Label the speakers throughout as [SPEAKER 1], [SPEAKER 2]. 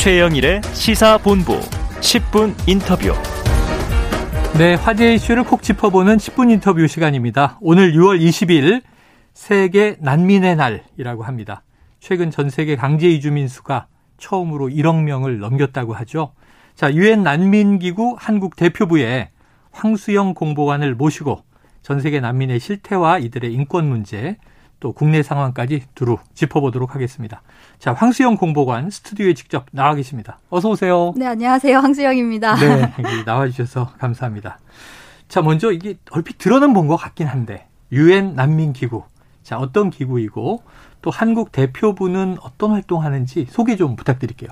[SPEAKER 1] 최영일의 시사본부 10분 인터뷰.
[SPEAKER 2] 네, 화제 이슈를 콕 짚어보는 10분 인터뷰 시간입니다. 오늘 6월 20일 세계 난민의 날이라고 합니다. 최근 전 세계 강제 이주민 수가 처음으로 1억 명을 넘겼다고 하죠. 자, 유엔 난민기구 한국 대표부에 황수영 공보관을 모시고 전 세계 난민의 실태와 이들의 인권 문제, 또 국내 상황까지 두루 짚어보도록 하겠습니다. 자, 황수영 공보관 스튜디오에 직접 나와 계십니다. 어서 오세요.
[SPEAKER 3] 네, 안녕하세요. 황수영입니다.
[SPEAKER 2] 네, 나와 주셔서 감사합니다. 자, 먼저 이게 얼핏 들어는 본 것 같긴 한데 유엔 난민 기구. 자, 어떤 기구이고 또 한국 대표부는 어떤 활동하는지 소개 좀 부탁드릴게요.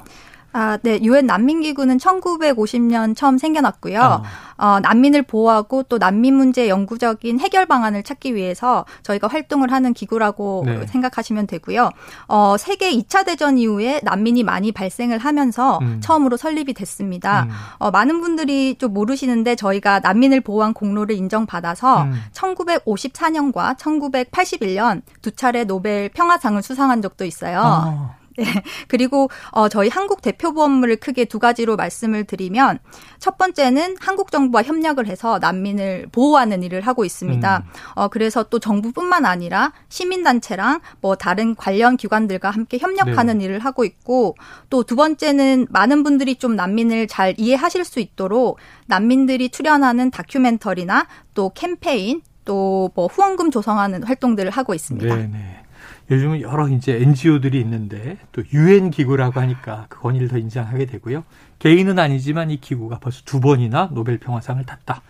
[SPEAKER 3] 아, 네. 유엔 난민기구는 1950년 처음 생겨났고요. 어. 어, 난민을 보호하고 또 난민 문제 영구적인 해결 방안을 찾기 위해서 저희가 활동을 하는 기구라고 네. 생각하시면 되고요. 어, 세계 2차 대전 이후에 난민이 많이 발생을 하면서 음. 처음으로 설립이 됐습니다. 음. 어, 많은 분들이 좀 모르시는데 저희가 난민을 보호한 공로를 인정받아서 음. 1954년과 1981년 두 차례 노벨 평화상을 수상한 적도 있어요. 아. 네. 그리고 어 저희 한국 대표부 업무를 크게 두 가지로 말씀을 드리면 첫 번째는 한국 정부와 협력을 해서 난민을 보호하는 일을 하고 있습니다. 음. 어 그래서 또 정부뿐만 아니라 시민 단체랑 뭐 다른 관련 기관들과 함께 협력하는 네. 일을 하고 있고 또 두 번째는 많은 분들이 좀 난민을 잘 이해하실 수 있도록 난민들이 출연하는 다큐멘터리나 또 캠페인 또 뭐 후원금 조성하는 활동들을 하고 있습니다.
[SPEAKER 2] 네네. 네. 요즘은 여러 이제 NGO들이 있는데 또 유엔 기구라고 하니까 그 권위를 더 인정하게 되고요. 개인은 아니지만 이 기구가 벌써 두 번이나 노벨 평화상을 탔다.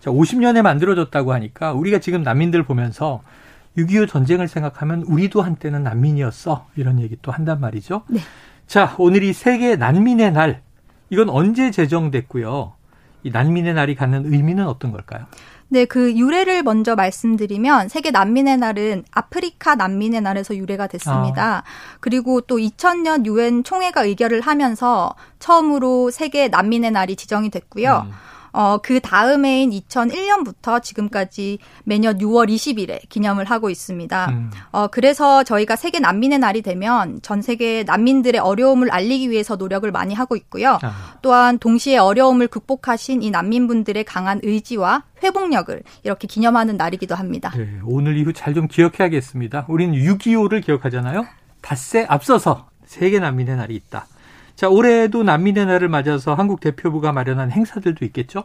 [SPEAKER 2] 자, 50년에 만들어졌다고 하니까 우리가 지금 난민들 보면서 6.25 전쟁을 생각하면 우리도 한때는 난민이었어. 이런 얘기 또 한단 말이죠. 네. 자, 오늘이 세계 난민의 날. 이건 언제 제정됐고요. 이 난민의 날이 갖는 의미는 어떤 걸까요?
[SPEAKER 3] 네, 그 유래를 먼저 말씀드리면 세계 난민의 날은 아프리카 난민의 날에서 유래가 됐습니다. 아. 그리고 또 2000년 유엔 총회가 의결을 하면서 처음으로 세계 난민의 날이 지정이 됐고요. 음. 어, 그 다음해인 2001년부터 지금까지 매년 6월 20일에 기념을 하고 있습니다. 음. 어, 그래서 저희가 세계 난민의 날이 되면 전 세계 난민들의 어려움을 알리기 위해서 노력을 많이 하고 있고요. 아. 또한 동시에 어려움을 극복하신 이 난민분들의 강한 의지와 회복력을 이렇게 기념하는 날이기도 합니다.
[SPEAKER 2] 네, 오늘 이후 잘 좀 기억해야겠습니다. 우리는 6.25를 기억하잖아요. 닷새 앞서서 세계 난민의 날이 있다. 자, 올해도 난민의 날을 맞아서 한국 대표부가 마련한 행사들도 있겠죠?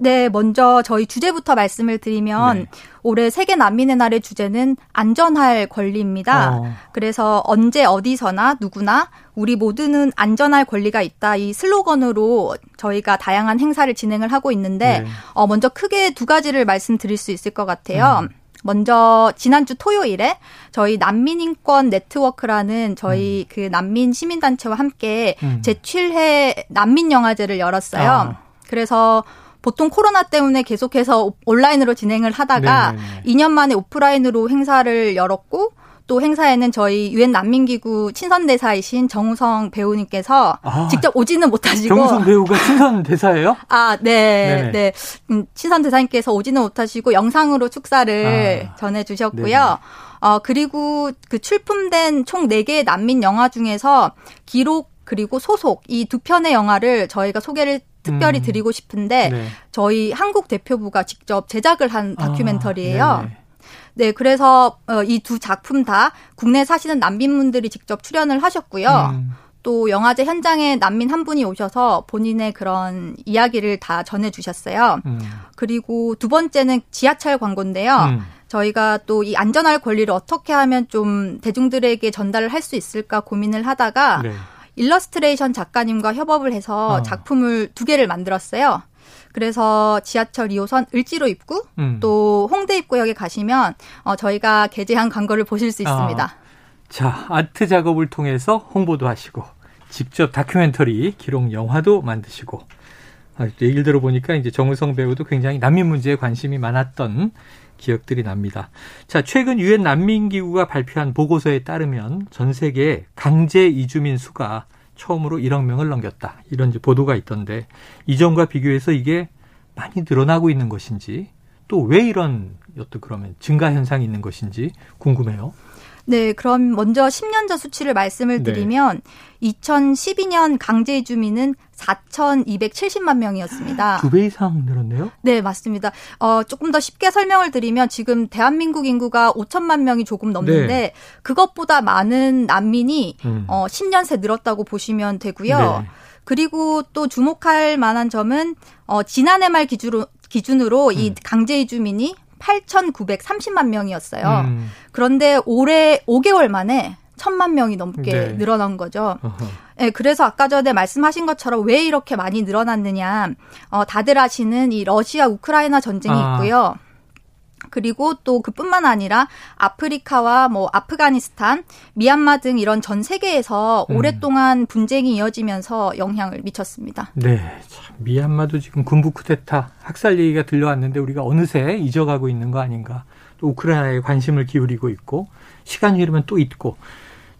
[SPEAKER 3] 네, 먼저 저희 주제부터 말씀을 드리면 네. 올해 세계 난민의 날의 주제는 안전할 권리입니다. 어. 그래서 언제 어디서나 누구나 우리 모두는 안전할 권리가 있다 이 슬로건으로 저희가 다양한 행사를 진행을 하고 있는데 네. 어, 먼저 크게 두 가지를 말씀드릴 수 있을 것 같아요. 음. 먼저 지난주 토요일에 저희 난민인권 네트워크라는 저희 음. 그 난민 시민단체와 함께 음. 제7회 난민영화제를 열었어요. 아. 그래서 보통 코로나 때문에 계속해서 온라인으로 진행을 하다가 네네네. 2년 만에 오프라인으로 행사를 열었고 또 행사에는 저희 유엔 난민기구 친선 대사이신 정우성 배우님께서 아, 직접 오지는 못하시고
[SPEAKER 2] 정우성 배우가 친선 대사예요?
[SPEAKER 3] 아, 네, 네네. 네. 음, 친선 대사님께서 오지는 못하시고 영상으로 축사를 아, 전해주셨고요. 네네. 어, 그리고 그 출품된 총 4개의 난민 영화 중에서 기록 그리고 소속 이 두 편의 영화를 저희가 소개를 특별히 음. 드리고 싶은데 네. 저희 한국 대표부가 직접 제작을 한 아, 다큐멘터리예요. 아, 네, 그래서 어, 이두 작품 다 국내 사시는 난민분들이 직접 출연을 하셨고요. 음. 또 영화제 현장에 난민 한 분이 오셔서 본인의 그런 이야기를 다 전해주셨어요. 음. 그리고 두 번째는 지하철 광고인데요. 음. 저희가 또 이 안전할 권리를 어떻게 하면 좀 대중들에게 전달을 할 수 있을까 고민을 하다가 네. 일러스트레이션 작가님과 협업을 해서 어. 작품을 두 개를 만들었어요. 그래서 지하철 2호선 을지로 입구 음. 또 홍대 입구역에 가시면 어, 저희가 게재한 광고를 보실 수 있습니다. 아.
[SPEAKER 2] 자, 아트 작업을 통해서 홍보도 하시고 직접 다큐멘터리 기록 영화도 만드시고 아, 얘기를 들어보니까 이제 정우성 배우도 굉장히 난민 문제에 관심이 많았던 기억들이 납니다. 자, 최근 유엔 난민기구가 발표한 보고서에 따르면 전 세계 강제 이주민 수가 처음으로 1억 명을 넘겼다. 이런 보도가 있던데 이전과 비교해서 이게 많이 늘어나고 있는 것인지 또 왜 이런 어떤 그러면 증가 현상이 있는 것인지 궁금해요.
[SPEAKER 3] 네, 그럼 먼저 10년 전 수치를 말씀을 네. 드리면 네. 2012년 강제 이주민은 4,270만 명이었습니다.
[SPEAKER 2] 두 배 이상 늘었네요?
[SPEAKER 3] 네, 맞습니다. 어, 조금 더 쉽게 설명을 드리면 지금 대한민국 인구가 5천만 명이 조금 넘는데 네. 그것보다 많은 난민이 음. 어, 10년 새 늘었다고 보시면 되고요. 네. 그리고 또 주목할 만한 점은 어, 지난해 말 기준으로, 기준으로 음. 이 강제 이주민이 8,930만 명이었어요. 음. 그런데 올해 5개월 만에 천만 명이 넘게 네. 늘어난 거죠. 네, 그래서 아까 전에 말씀하신 것처럼 왜 이렇게 많이 늘어났느냐. 어, 다들 아시는 이 러시아 우크라이나 전쟁이 아. 있고요. 그리고 또 그뿐만 아니라 아프리카와 뭐 아프가니스탄, 미얀마 등 이런 전 세계에서 음. 오랫동안 분쟁이 이어지면서 영향을 미쳤습니다.
[SPEAKER 2] 네. 참 미얀마도 지금 군부 쿠데타 학살 얘기가 들려왔는데 우리가 어느새 잊어가고 있는 거 아닌가. 또 우크라이나에 관심을 기울이고 있고 시간이 흐르면 또 있고.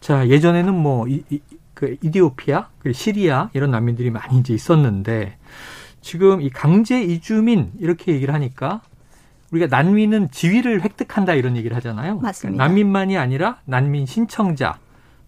[SPEAKER 2] 자, 예전에는 뭐 이, 이, 그 이디오피아, 그 시리아 이런 난민들이 많이 이제 있었는데 지금 이 강제 이주민 이렇게 얘기를 하니까 우리가 난민은 지위를 획득한다 이런 얘기를 하잖아요.
[SPEAKER 3] 맞습니다.
[SPEAKER 2] 난민만이 아니라 난민 신청자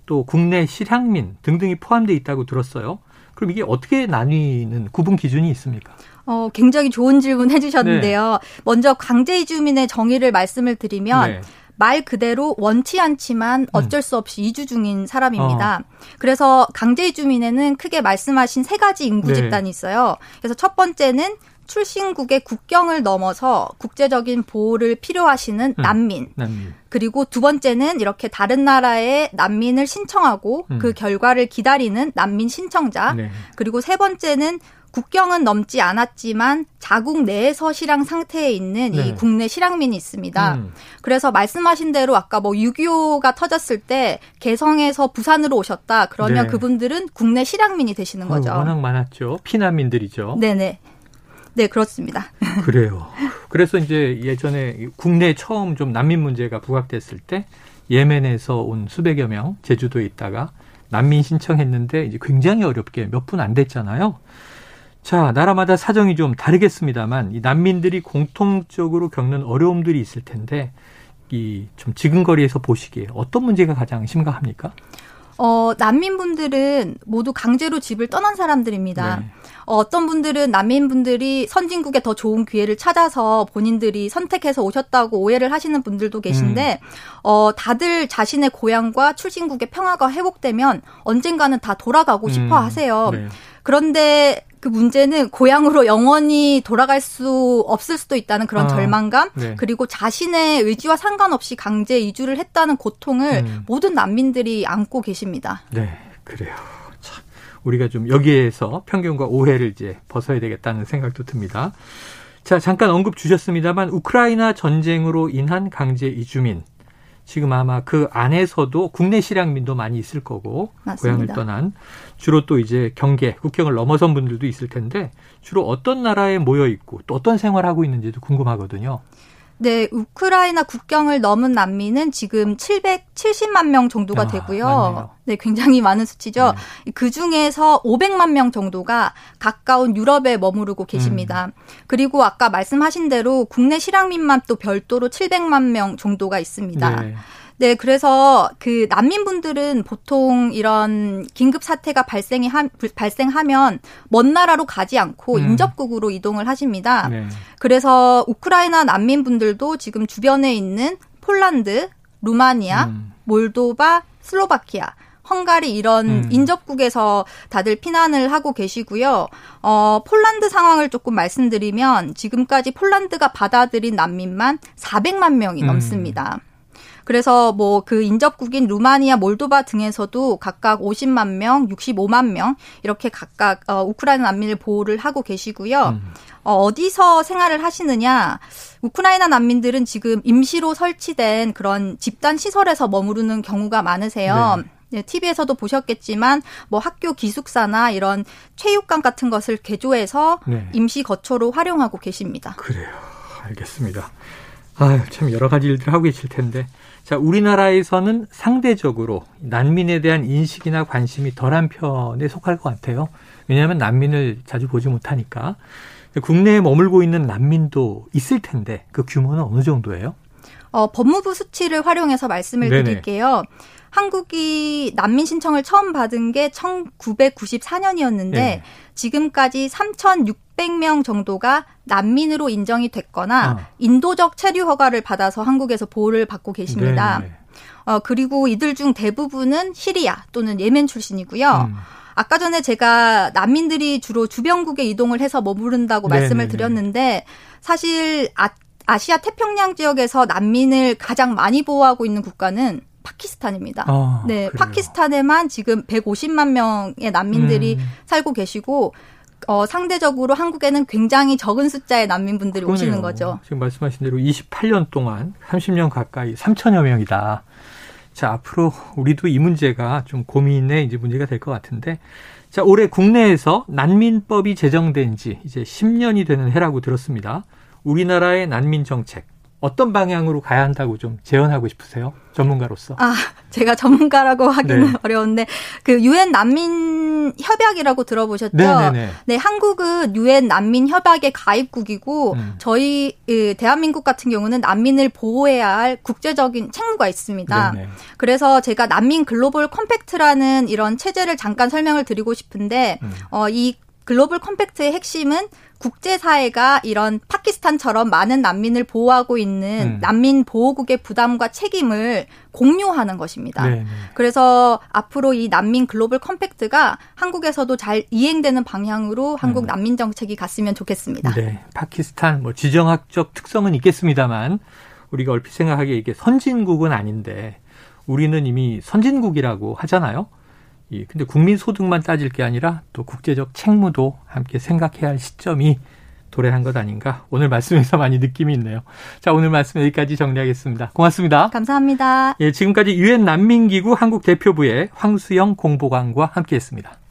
[SPEAKER 2] 또 국내 실향민 등등이 포함되어 있다고 들었어요. 그럼 이게 어떻게 나뉘는 구분 기준이 있습니까?
[SPEAKER 3] 어, 굉장히 좋은 질문 해주셨는데요. 네. 먼저 강제 이주민의 정의를 말씀을 드리면 네. 말 그대로 원치 않지만 어쩔 수 없이 음. 이주 중인 사람입니다. 어. 그래서 강제 이주민에는 크게 말씀하신 세 가지 인구 네. 집단이 있어요. 그래서 첫 번째는 출신국의 국경을 넘어서 국제적인 보호를 필요하시는 음, 난민. 난민. 그리고 두 번째는 이렇게 다른 나라에 난민을 신청하고 음. 그 결과를 기다리는 난민 신청자. 네. 그리고 세 번째는 국경은 넘지 않았지만 자국 내에서 실향 상태에 있는 네. 이 국내 실향민이 있습니다. 음. 그래서 말씀하신 대로 아까 뭐 6.25가 터졌을 때 개성에서 부산으로 오셨다. 그러면 네. 그분들은 국내 실향민이 되시는 거죠.
[SPEAKER 2] 어, 워낙 많았죠. 피난민들이죠.
[SPEAKER 3] 네네. 네, 그렇습니다.
[SPEAKER 2] 그래요. 그래서 이제 예전에 국내에 처음 좀 난민 문제가 부각됐을 때 예멘에서 온 수백여 명 제주도에 있다가 난민 신청했는데 이제 굉장히 어렵게 몇 분 안 됐잖아요. 자, 나라마다 사정이 좀 다르겠습니다만 이 난민들이 공통적으로 겪는 어려움들이 있을 텐데 이 좀 지근거리에서 보시기에 어떤 문제가 가장 심각합니까?
[SPEAKER 3] 어, 난민분들은 모두 강제로 집을 떠난 사람들입니다. 네. 어, 떤 분들은 난민분들이 선진국에 더 좋은 기회를 찾아서 본인들이 선택해서 오셨다고 오해를 하시는 분들도 계신데, 음. 어, 다들 자신의 고향과 출신국의 평화가 회복되면 언젠가는 다 돌아가고 음. 싶어 하세요. 네. 그런데 그 문제는 고향으로 영원히 돌아갈 수 없을 수도 있다는 그런 아, 절망감 네. 그리고 자신의 의지와 상관없이 강제 이주를 했다는 고통을 음. 모든 난민들이 안고 계십니다.
[SPEAKER 2] 네, 그래요. 참 우리가 좀 여기에서 편견과 오해를 이제 벗어야 되겠다는 생각도 듭니다. 자, 잠깐 언급 주셨습니다만 우크라이나 전쟁으로 인한 강제 이주민 지금 아마 그 안에서도 국내 실향민도 많이 있을 거고 맞습니다. 고향을 떠난 주로 또 이제 경계 국경을 넘어선 분들도 있을 텐데 주로 어떤 나라에 모여 있고 또 어떤 생활하고 있는지도 궁금하거든요.
[SPEAKER 3] 네, 우크라이나 국경을 넘은 난민은 지금 770만 명 정도가 아, 되고요. 아, 네, 굉장히 많은 수치죠. 네. 그 중에서 500만 명 정도가 가까운 유럽에 머무르고 계십니다. 음. 그리고 아까 말씀하신 대로 국내 실향민만 또 별도로 700만 명 정도가 있습니다. 네. 네, 그래서 그 난민분들은 보통 이런 긴급 사태가 발생이 하, 발생하면 먼 나라로 가지 않고 음. 인접국으로 이동을 하십니다. 네. 그래서 우크라이나 난민분들도 지금 주변에 있는 폴란드, 루마니아, 음. 몰도바, 슬로바키아 헝가리 이런 음. 인접국에서 다들 피난을 하고 계시고요. 어, 폴란드 상황을 조금 말씀드리면 지금까지 폴란드가 받아들인 난민만 400만 명이 음. 넘습니다. 그래서 뭐 그 인접국인 루마니아, 몰도바 등에서도 각각 50만 명, 65만 명 이렇게 각각 어, 우크라이나 난민을 보호를 하고 계시고요. 음. 어, 어디서 생활을 하시느냐? 우크라이나 난민들은 지금 임시로 설치된 그런 집단 시설에서 머무르는 경우가 많으세요. 네. 네, TV에서도 보셨겠지만 뭐 학교 기숙사나 이런 체육관 같은 것을 개조해서 네. 임시 거처로 활용하고 계십니다.
[SPEAKER 2] 그래요. 알겠습니다. 아유, 참 여러 가지 일들 하고 계실 텐데. 자, 우리나라에서는 상대적으로 난민에 대한 인식이나 관심이 덜한 편에 속할 것 같아요. 왜냐하면 난민을 자주 보지 못하니까. 국내에 머물고 있는 난민도 있을 텐데 그 규모는 어느 정도예요?
[SPEAKER 3] 어, 법무부 수치를 활용해서 말씀을 네네. 드릴게요. 한국이 난민 신청을 처음 받은 게 1994년이었는데 네. 지금까지 3,600명 정도가 난민으로 인정이 됐거나 아. 인도적 체류 허가를 받아서 한국에서 보호를 받고 계십니다. 네. 어, 그리고 이들 중 대부분은 시리아 또는 예멘 출신이고요. 음. 아까 전에 제가 난민들이 주로 주변국에 이동을 해서 머무른다고 네네네. 말씀을 드렸는데 사실 아, 아시아 태평양 지역에서 난민을 가장 많이 보호하고 있는 국가는 파키스탄입니다. 아, 네, 그래요. 파키스탄에만 지금 150만 명의 난민들이 음. 살고 계시고 어, 상대적으로 한국에는 굉장히 적은 숫자의 난민분들이 그러네요. 오시는 거죠.
[SPEAKER 2] 지금 말씀하신 대로 28년 동안 30년 가까이 3천여 명이다. 자, 앞으로 우리도 이 문제가 좀 고민의 이제 문제가 될 것 같은데. 자, 올해 국내에서 난민법이 제정된 지 이제 10년이 되는 해라고 들었습니다. 우리나라의 난민 정책 어떤 방향으로 가야 한다고 좀 제언하고 싶으세요? 전문가로서.
[SPEAKER 3] 아, 제가 전문가라고 하기는 네. 어려운데 그 유엔 난민 협약이라고 들어보셨죠? 네네네. 네, 한국은 유엔 난민 협약의 가입국이고 음. 저희 그 대한민국 같은 경우는 난민을 보호해야 할 국제적인 책무가 있습니다. 네네. 그래서 제가 난민 Global Compact라는 이런 체제를 잠깐 설명을 드리고 싶은데 음. 어, 이 Global Compact의 핵심은 국제사회가 이런 파키스탄처럼 많은 난민을 보호하고 있는 음. 난민 보호국의 부담과 책임을 공유하는 것입니다. 네네. 네. 그래서 앞으로 이 난민 Global Compact가 한국에서도 잘 이행되는 방향으로 한국 음. 난민 정책이 갔으면 좋겠습니다.
[SPEAKER 2] 네. 파키스탄 뭐 지정학적 특성은 있겠습니다만 우리가 얼핏 생각하기에 이게 선진국은 아닌데 우리는 이미 선진국이라고 하잖아요. 이 근데 국민 소득만 따질 게 아니라 또 국제적 책무도 함께 생각해야 할 시점이 도래한 것 아닌가 오늘 말씀에서 많이 느낌이 있네요. 자 오늘 말씀 여기까지 정리하겠습니다. 고맙습니다.
[SPEAKER 3] 감사합니다.
[SPEAKER 2] 예 지금까지 유엔 난민기구 한국 대표부의 황수영 공보관과 함께했습니다.